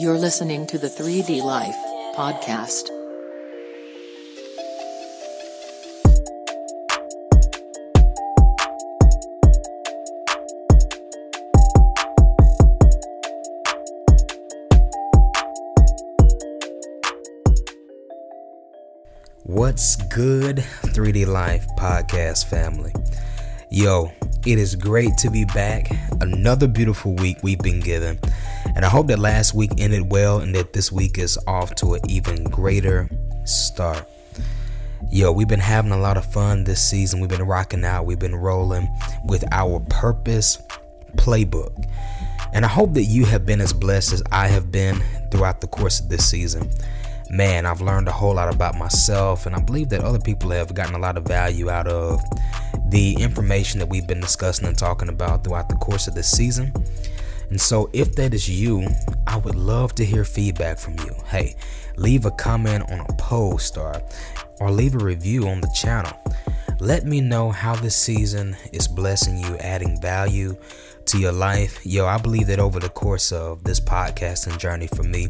You're listening to the 3D Life podcast. What's good, 3D Life podcast family? Yo, it is great to be back. Another beautiful week we've been given. And I hope that last week ended well and that this week is off to an even greater start. Yo, we've been having a lot of fun this season. We've been rocking out, we've been rolling with our purpose playbook. And I hope that you have been as blessed as I have been throughout the course of this season. Man, I've learned a whole lot about myself, and I believe that other people have gotten a lot of value out of the information that we've been discussing and talking about throughout the course of this season. And so, if that is you, I would love to hear feedback from you. Hey, leave a comment on a post or, or leave a review on the channel. Let me know how this season is blessing you, adding value to your life. Yo, I believe that over the course of this podcasting journey for me,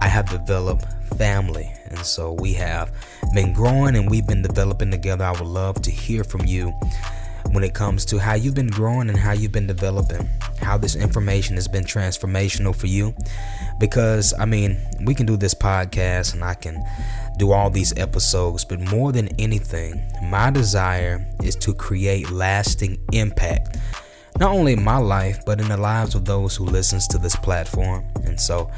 I have developed family. And so we have been growing and we've been developing together. I would love to hear from you when it comes to how you've been growing and how you've been developing, how this information has been transformational for you. Because, I mean, we can do this podcast and I can do all these episodes, but more than anything, my desire is to create lasting impact. Not only in my life, but in the lives of those who listens to this platform. And so,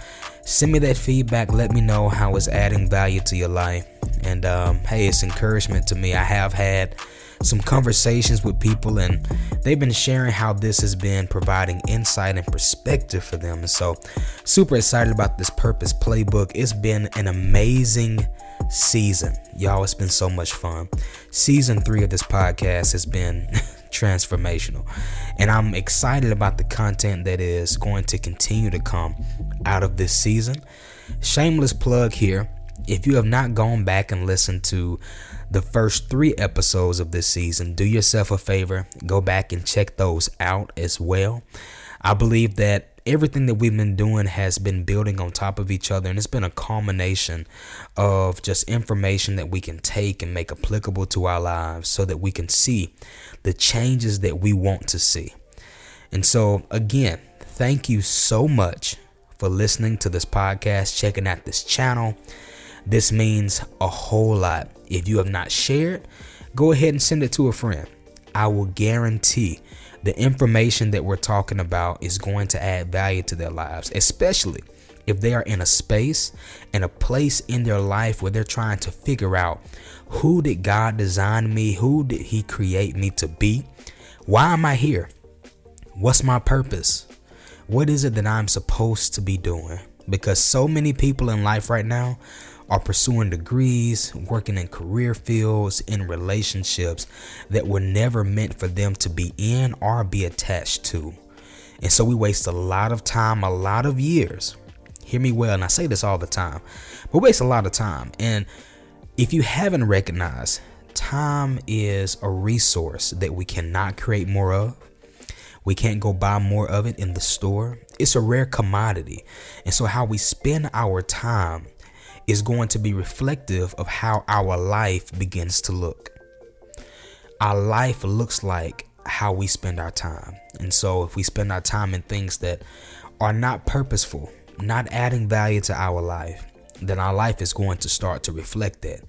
send me that feedback. Let me know how it's adding value to your life. And um, hey, it's encouragement to me. I have had some conversations with people and they've been sharing how this has been providing insight and perspective for them. And so, super excited about this purpose playbook. It's been an amazing season. Y'all, it's been so much fun. Season three of this podcast has been transformational. And I'm excited about the content that is going to continue to come out of this season. Shameless plug here. If you have not gone back and listened to the first three episodes of this season, do yourself a favor, go back and check those out as well. I believe that everything that we've been doing has been building on top of each other, and it's been a culmination of just information that we can take and make applicable to our lives so that we can see the changes that we want to see. And so, again, thank you so much for listening to this podcast, checking out this channel. This means a whole lot. If you have not shared, go ahead and send it to a friend. I will guarantee the information that we're talking about is going to add value to their lives, especially if they are in a space and a place in their life where they're trying to figure out who did God design me? Who did He create me to be? Why am I here? What's my purpose? What is it that I'm supposed to be doing? Because so many people in life right now are pursuing degrees, working in career fields, in relationships that were never meant for them to be in or be attached to. And so we waste a lot of time, a lot of years. Hear me well, and I say this all the time. We waste a lot of time. And if you haven't recognized, time is a resource that we cannot create more of. We can't go buy more of it in the store. It's a rare commodity. And so, how we spend our time is going to be reflective of how our life begins to look. Our life looks like how we spend our time. And so, if we spend our time in things that are not purposeful, not adding value to our life, then our life is going to start to reflect that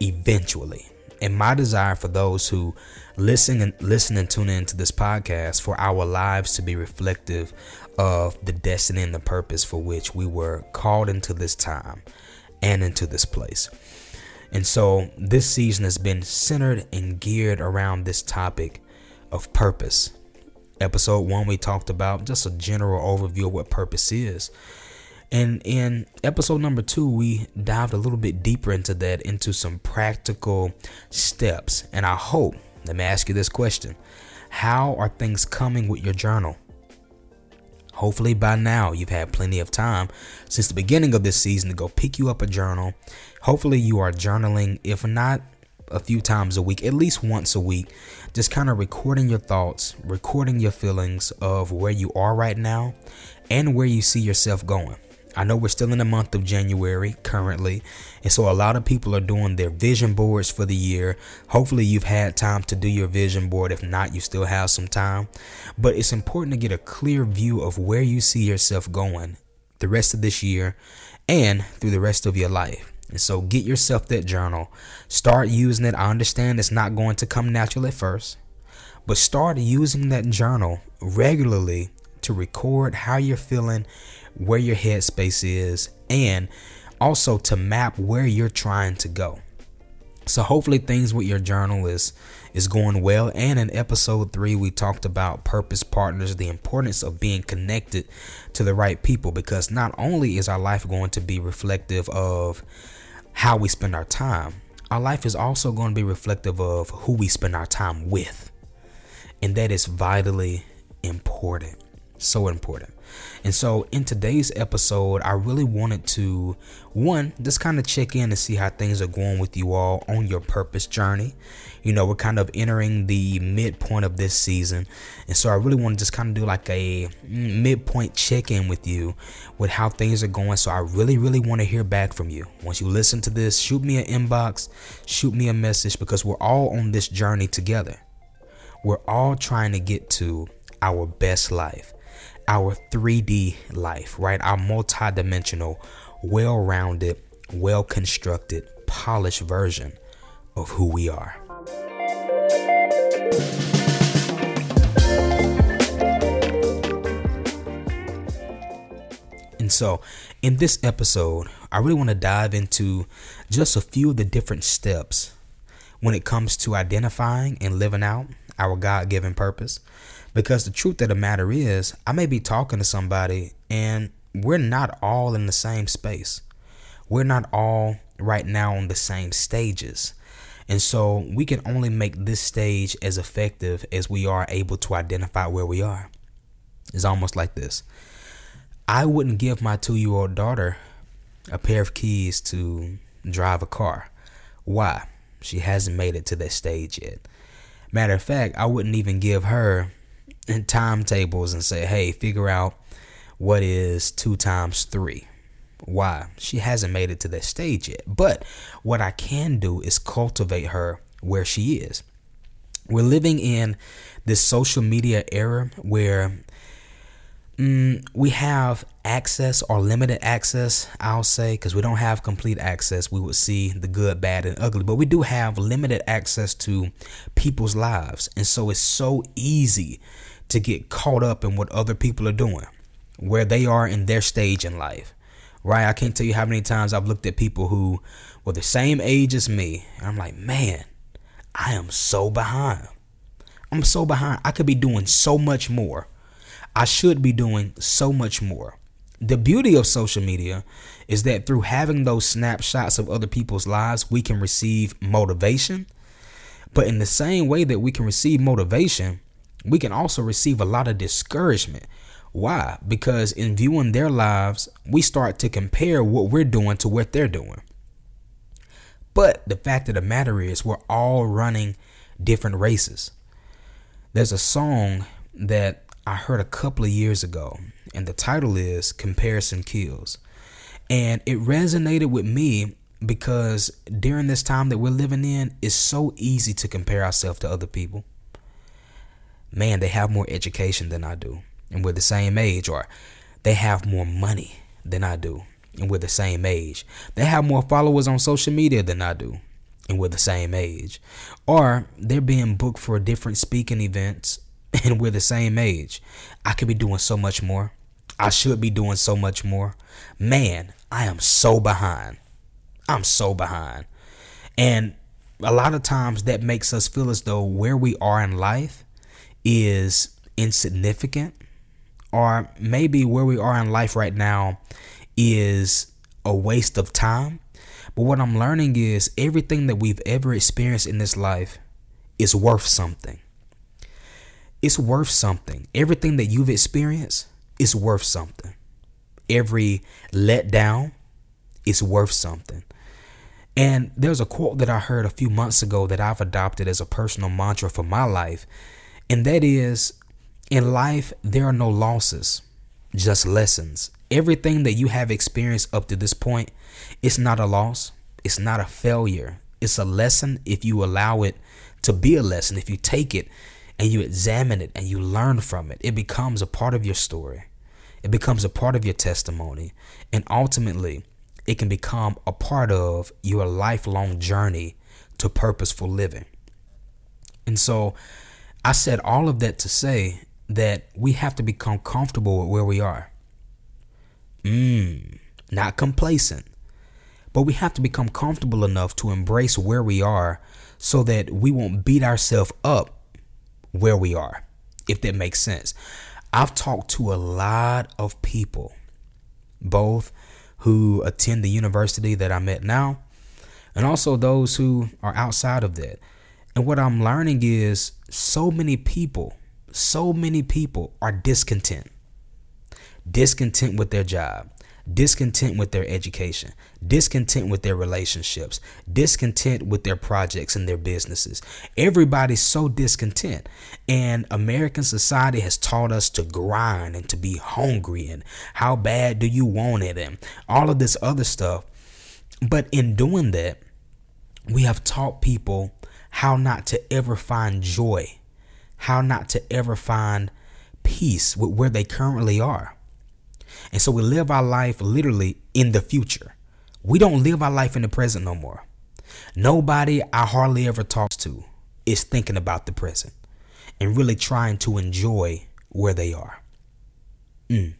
eventually. And my desire for those who listen and listen and tune into this podcast for our lives to be reflective of the destiny and the purpose for which we were called into this time and into this place. And so this season has been centered and geared around this topic of purpose. Episode 1 we talked about just a general overview of what purpose is. And in episode number two, we dived a little bit deeper into that, into some practical steps. And I hope, let me ask you this question How are things coming with your journal? Hopefully, by now, you've had plenty of time since the beginning of this season to go pick you up a journal. Hopefully, you are journaling, if not a few times a week, at least once a week, just kind of recording your thoughts, recording your feelings of where you are right now and where you see yourself going. I know we're still in the month of January currently, and so a lot of people are doing their vision boards for the year. Hopefully, you've had time to do your vision board. If not, you still have some time. But it's important to get a clear view of where you see yourself going the rest of this year and through the rest of your life. And so, get yourself that journal. Start using it. I understand it's not going to come natural at first, but start using that journal regularly to record how you're feeling where your headspace is, and also to map where you're trying to go. So hopefully things with your journal is is going well. And in episode three, we talked about purpose partners, the importance of being connected to the right people, because not only is our life going to be reflective of how we spend our time, our life is also going to be reflective of who we spend our time with. And that is vitally important. So important. And so, in today's episode, I really wanted to one just kind of check in and see how things are going with you all on your purpose journey. You know, we're kind of entering the midpoint of this season, and so I really want to just kind of do like a mm, midpoint check in with you with how things are going. So, I really, really want to hear back from you. Once you listen to this, shoot me an inbox, shoot me a message because we're all on this journey together. We're all trying to get to our best life our 3D life, right? Our multi-dimensional, well-rounded, well-constructed, polished version of who we are. And so, in this episode, I really want to dive into just a few of the different steps when it comes to identifying and living out our God given purpose. Because the truth of the matter is, I may be talking to somebody and we're not all in the same space. We're not all right now on the same stages. And so we can only make this stage as effective as we are able to identify where we are. It's almost like this I wouldn't give my two year old daughter a pair of keys to drive a car. Why? She hasn't made it to that stage yet. Matter of fact, I wouldn't even give her timetables and say, hey, figure out what is two times three. Why? She hasn't made it to that stage yet. But what I can do is cultivate her where she is. We're living in this social media era where mm, we have access or limited access, I'll say, because we don't have complete access. We would see the good, bad, and ugly, but we do have limited access to people's lives. And so it's so easy to get caught up in what other people are doing, where they are in their stage in life. Right? I can't tell you how many times I've looked at people who were the same age as me, and I'm like, man, I am so behind. I'm so behind. I could be doing so much more. I should be doing so much more. The beauty of social media is that through having those snapshots of other people's lives, we can receive motivation. But in the same way that we can receive motivation, we can also receive a lot of discouragement. Why? Because in viewing their lives, we start to compare what we're doing to what they're doing. But the fact of the matter is, we're all running different races. There's a song that I heard a couple of years ago, and the title is Comparison Kills. And it resonated with me because during this time that we're living in, it's so easy to compare ourselves to other people man, they have more education than I do, and we're the same age, or they have more money than I do, and we're the same age. They have more followers on social media than I do, and we're the same age. Or they're being booked for different speaking events, and we're the same age. I could be doing so much more. I should be doing so much more. Man, I am so behind. I'm so behind. And a lot of times that makes us feel as though where we are in life is insignificant, or maybe where we are in life right now is a waste of time. But what I'm learning is everything that we've ever experienced in this life is worth something. It's worth something. Everything that you've experienced is worth something. Every letdown is worth something. And there's a quote that I heard a few months ago that I've adopted as a personal mantra for my life and that is in life, there are no losses, just lessons. Everything that you have experienced up to this point, it's not a loss, it's not a failure. It's a lesson if you allow it to be a lesson. If you take it and you examine it and you learn from it, it becomes a part of your story. It becomes a part of your testimony. And ultimately, it can become a part of your lifelong journey to purposeful living. And so I said all of that to say that we have to become comfortable with where we are. Mmm, not complacent, but we have to become comfortable enough to embrace where we are so that we won't beat ourselves up where we are, if that makes sense. I've talked to a lot of people, both who attend the university that I'm at now, and also those who are outside of that. And what I'm learning is so many people, so many people are discontent. Discontent with their job, discontent with their education, discontent with their relationships, discontent with their projects and their businesses. Everybody's so discontent. And American society has taught us to grind and to be hungry and how bad do you want it and all of this other stuff. But in doing that, we have taught people how not to ever find joy, how not to ever find peace with where they currently are. And so we live our life literally in the future. We don't live our life in the present no more. Nobody I hardly ever talks to is thinking about the present and really trying to enjoy where they are. Mm.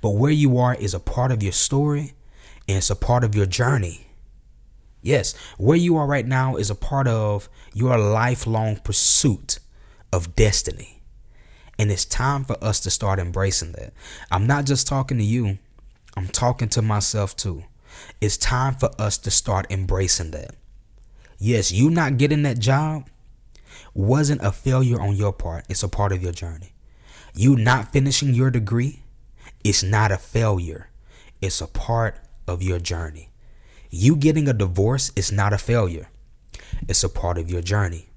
But where you are is a part of your story and it's a part of your journey. Yes, where you are right now is a part of your lifelong pursuit of destiny. And it's time for us to start embracing that. I'm not just talking to you, I'm talking to myself too. It's time for us to start embracing that. Yes, you not getting that job wasn't a failure on your part, it's a part of your journey. You not finishing your degree, it's not a failure, it's a part of your journey. You getting a divorce is not a failure, it's a part of your journey.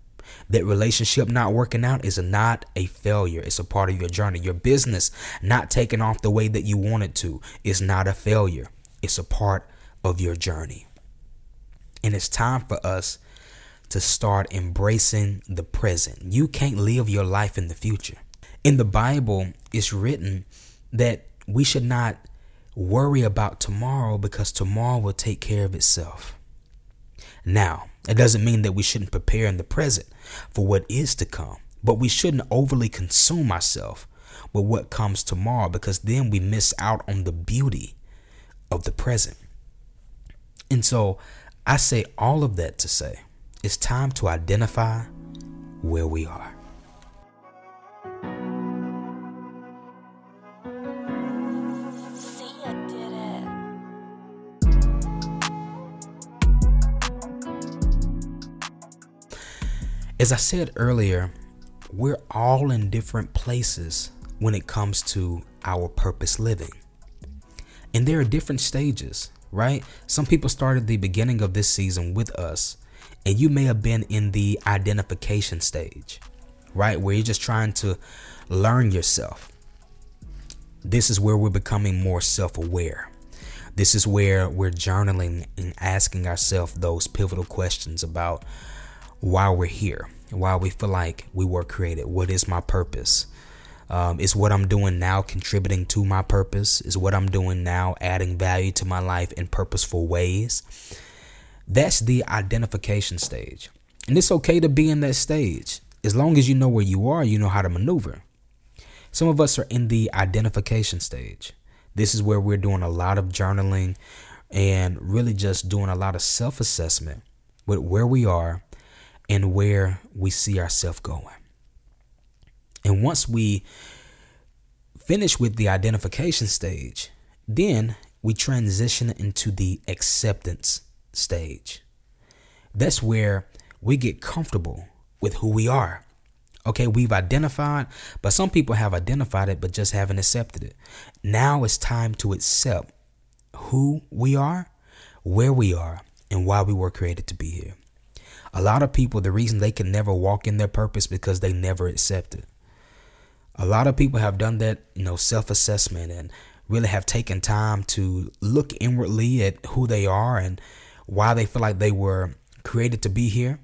That relationship not working out is not a failure. It's a part of your journey. Your business not taking off the way that you want it to is not a failure. It's a part of your journey. And it's time for us to start embracing the present. You can't live your life in the future. In the Bible, it's written that we should not worry about tomorrow because tomorrow will take care of itself. Now, it doesn't mean that we shouldn't prepare in the present for what is to come, but we shouldn't overly consume ourselves with what comes tomorrow because then we miss out on the beauty of the present. And so I say all of that to say it's time to identify where we are. As I said earlier, we're all in different places when it comes to our purpose living. And there are different stages, right? Some people started the beginning of this season with us, and you may have been in the identification stage, right? Where you're just trying to learn yourself. This is where we're becoming more self aware. This is where we're journaling and asking ourselves those pivotal questions about why we're here, why we feel like we were created. What is my purpose? Um, is what I'm doing now contributing to my purpose? Is what I'm doing now adding value to my life in purposeful ways? That's the identification stage. And it's okay to be in that stage. As long as you know where you are, you know how to maneuver. Some of us are in the identification stage. This is where we're doing a lot of journaling and really just doing a lot of self assessment with where we are and where we see ourselves going. And once we finish with the identification stage, then we transition into the acceptance stage. That's where we get comfortable with who we are. Okay, we've identified, but some people have identified it but just haven't accepted it. Now it's time to accept who we are, where we are, and why we were created to be here. A lot of people, the reason they can never walk in their purpose because they never accept it. A lot of people have done that, you know, self assessment and really have taken time to look inwardly at who they are and why they feel like they were created to be here,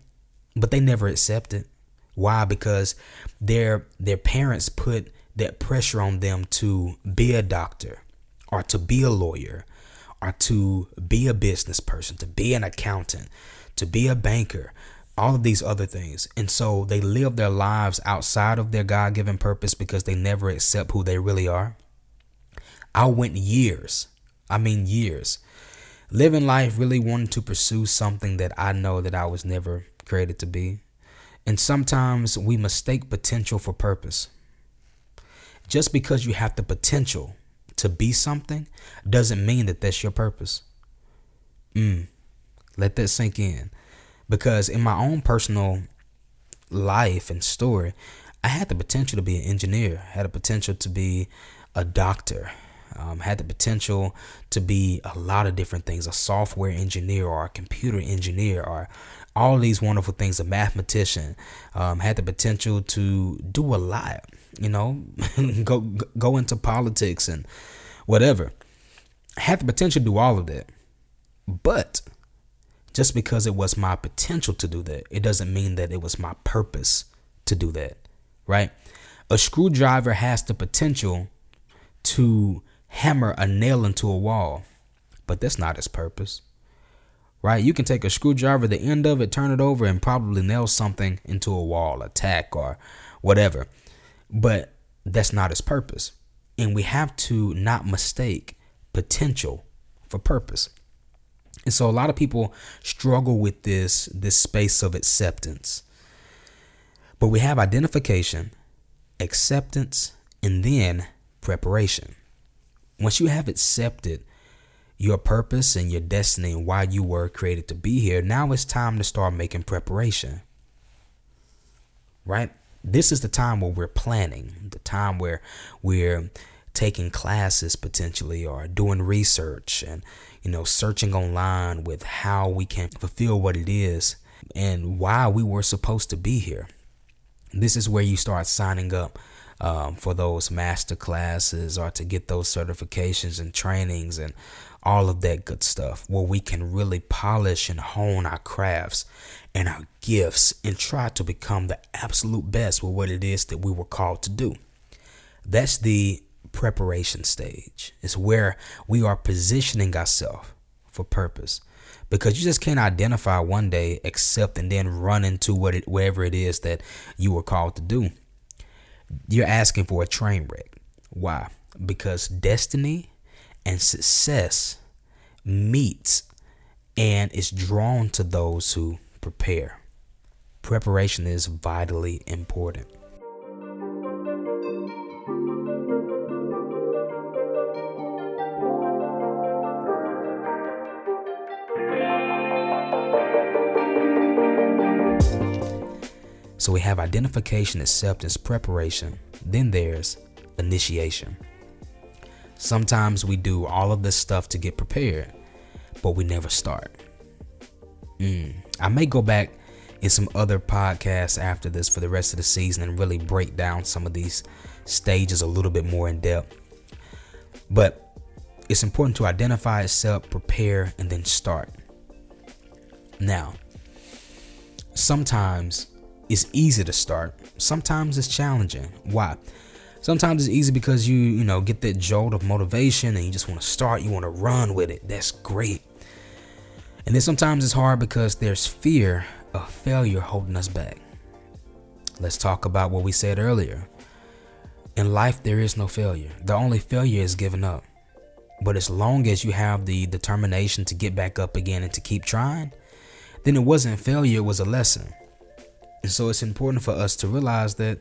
but they never accept it. Why? Because their their parents put that pressure on them to be a doctor or to be a lawyer or to be a business person, to be an accountant, to be a banker, all of these other things. And so they live their lives outside of their God given purpose because they never accept who they really are. I went years, I mean, years, living life really wanting to pursue something that I know that I was never created to be. And sometimes we mistake potential for purpose. Just because you have the potential to be something doesn't mean that that's your purpose. Mm, let that sink in. Because in my own personal life and story, I had the potential to be an engineer, had the potential to be a doctor, um, had the potential to be a lot of different things a software engineer or a computer engineer or all these wonderful things a mathematician. Um, had the potential to do a lot you know go go into politics and whatever. Had the potential to do all of that. But just because it was my potential to do that it doesn't mean that it was my purpose to do that right a screwdriver has the potential to hammer a nail into a wall, but that's not its purpose. Right? You can take a screwdriver, the end of it, turn it over, and probably nail something into a wall, a tack, or whatever. But that's not its purpose. And we have to not mistake potential for purpose. And so a lot of people struggle with this this space of acceptance. But we have identification, acceptance, and then preparation once you have accepted your purpose and your destiny and why you were created to be here, now it's time to start making preparation. Right? This is the time where we're planning, the time where we're taking classes potentially or doing research and you know searching online with how we can fulfill what it is and why we were supposed to be here. This is where you start signing up um, for those master classes or to get those certifications and trainings and all of that good stuff where we can really polish and hone our crafts and our gifts and try to become the absolute best with what it is that we were called to do. That's the preparation stage. It's where we are positioning ourselves for purpose. Because you just can't identify one day, accept, and then run into what it, whatever it is that you were called to do you're asking for a train wreck. Why? Because destiny and success meets and is drawn to those who prepare. Preparation is vitally important. So we have identification, acceptance, preparation. Then there's initiation. Sometimes we do all of this stuff to get prepared, but we never start. Mm. I may go back in some other podcasts after this for the rest of the season and really break down some of these stages a little bit more in depth. But it's important to identify itself, prepare, and then start. Now, sometimes it's easy to start. Sometimes it's challenging. Why? Sometimes it's easy because you, you know, get that jolt of motivation and you just want to start, you want to run with it. That's great. And then sometimes it's hard because there's fear of failure holding us back. Let's talk about what we said earlier. In life, there is no failure. The only failure is giving up. But as long as you have the determination to get back up again and to keep trying, then it wasn't failure, it was a lesson. And so it's important for us to realize that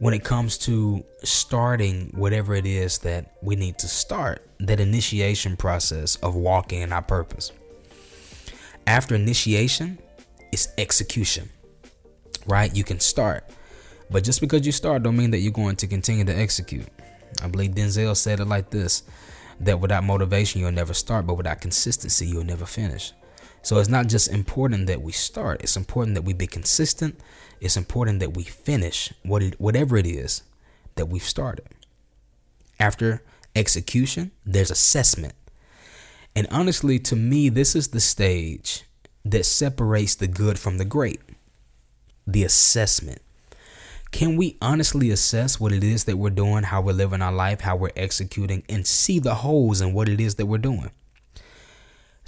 when it comes to starting whatever it is that we need to start, that initiation process of walking in our purpose. After initiation, it's execution. Right? You can start. But just because you start don't mean that you're going to continue to execute. I believe Denzel said it like this that without motivation you'll never start, but without consistency you'll never finish. So it's not just important that we start, it's important that we be consistent. It's important that we finish what it, whatever it is that we've started. After execution, there's assessment. And honestly, to me, this is the stage that separates the good from the great the assessment. Can we honestly assess what it is that we're doing, how we're living our life, how we're executing, and see the holes in what it is that we're doing?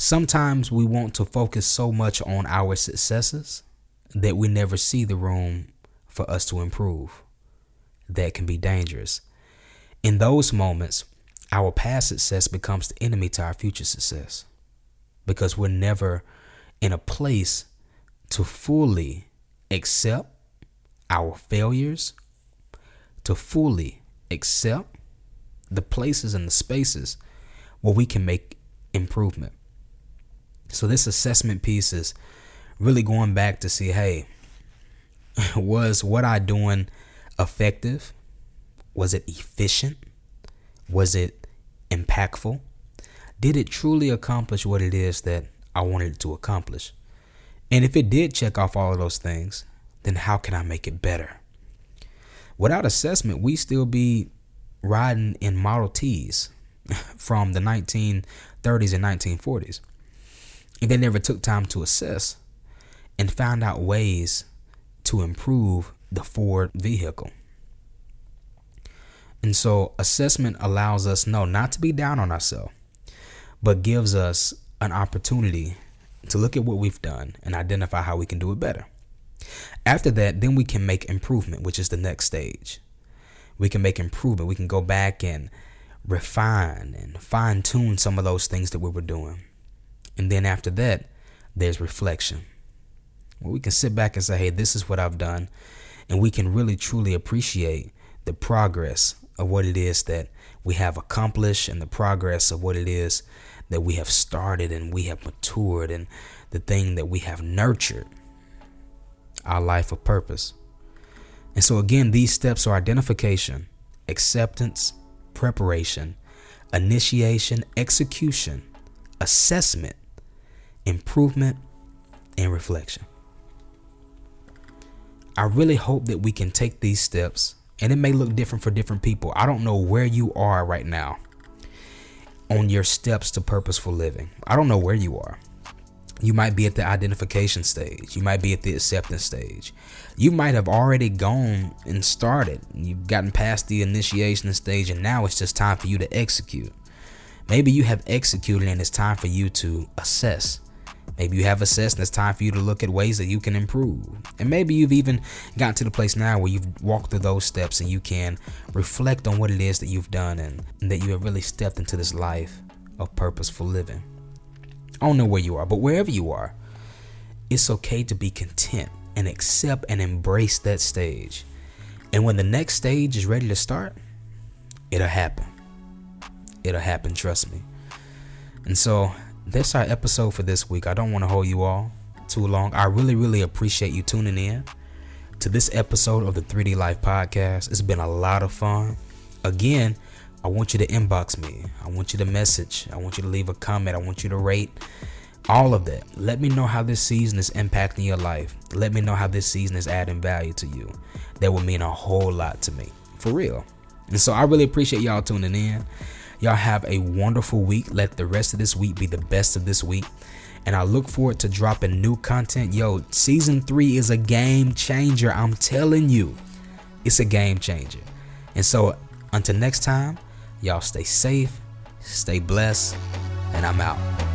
Sometimes we want to focus so much on our successes that we never see the room for us to improve. That can be dangerous. In those moments, our past success becomes the enemy to our future success because we're never in a place to fully accept our failures, to fully accept the places and the spaces where we can make improvement. So, this assessment piece is really going back to see hey, was what I doing effective? Was it efficient? Was it impactful? Did it truly accomplish what it is that I wanted it to accomplish? And if it did check off all of those things, then how can I make it better? Without assessment, we still be riding in Model Ts from the 1930s and 1940s. They never took time to assess and found out ways to improve the Ford vehicle. And so assessment allows us no not to be down on ourselves, but gives us an opportunity to look at what we've done and identify how we can do it better. After that, then we can make improvement, which is the next stage. We can make improvement. We can go back and refine and fine tune some of those things that we were doing. And then after that, there's reflection. We can sit back and say, hey, this is what I've done. And we can really truly appreciate the progress of what it is that we have accomplished and the progress of what it is that we have started and we have matured and the thing that we have nurtured our life of purpose. And so, again, these steps are identification, acceptance, preparation, initiation, execution, assessment, improvement, and reflection. I really hope that we can take these steps, and it may look different for different people. I don't know where you are right now on your steps to purposeful living. I don't know where you are. You might be at the identification stage. You might be at the acceptance stage. You might have already gone and started. You've gotten past the initiation stage, and now it's just time for you to execute. Maybe you have executed and it's time for you to assess. Maybe you have assessed and it's time for you to look at ways that you can improve. And maybe you've even gotten to the place now where you've walked through those steps and you can reflect on what it is that you've done and, and that you have really stepped into this life of purposeful living. I don't know where you are, but wherever you are, it's okay to be content and accept and embrace that stage. And when the next stage is ready to start, it'll happen. It'll happen, trust me. And so that's our episode for this week. I don't want to hold you all too long. I really, really appreciate you tuning in to this episode of the 3D Life Podcast. It's been a lot of fun. Again, I want you to inbox me. I want you to message. I want you to leave a comment. I want you to rate. All of that. Let me know how this season is impacting your life. Let me know how this season is adding value to you. That will mean a whole lot to me. For real. And so I really appreciate y'all tuning in. Y'all have a wonderful week. Let the rest of this week be the best of this week. And I look forward to dropping new content. Yo, season three is a game changer. I'm telling you, it's a game changer. And so until next time, Y'all stay safe, stay blessed, and I'm out.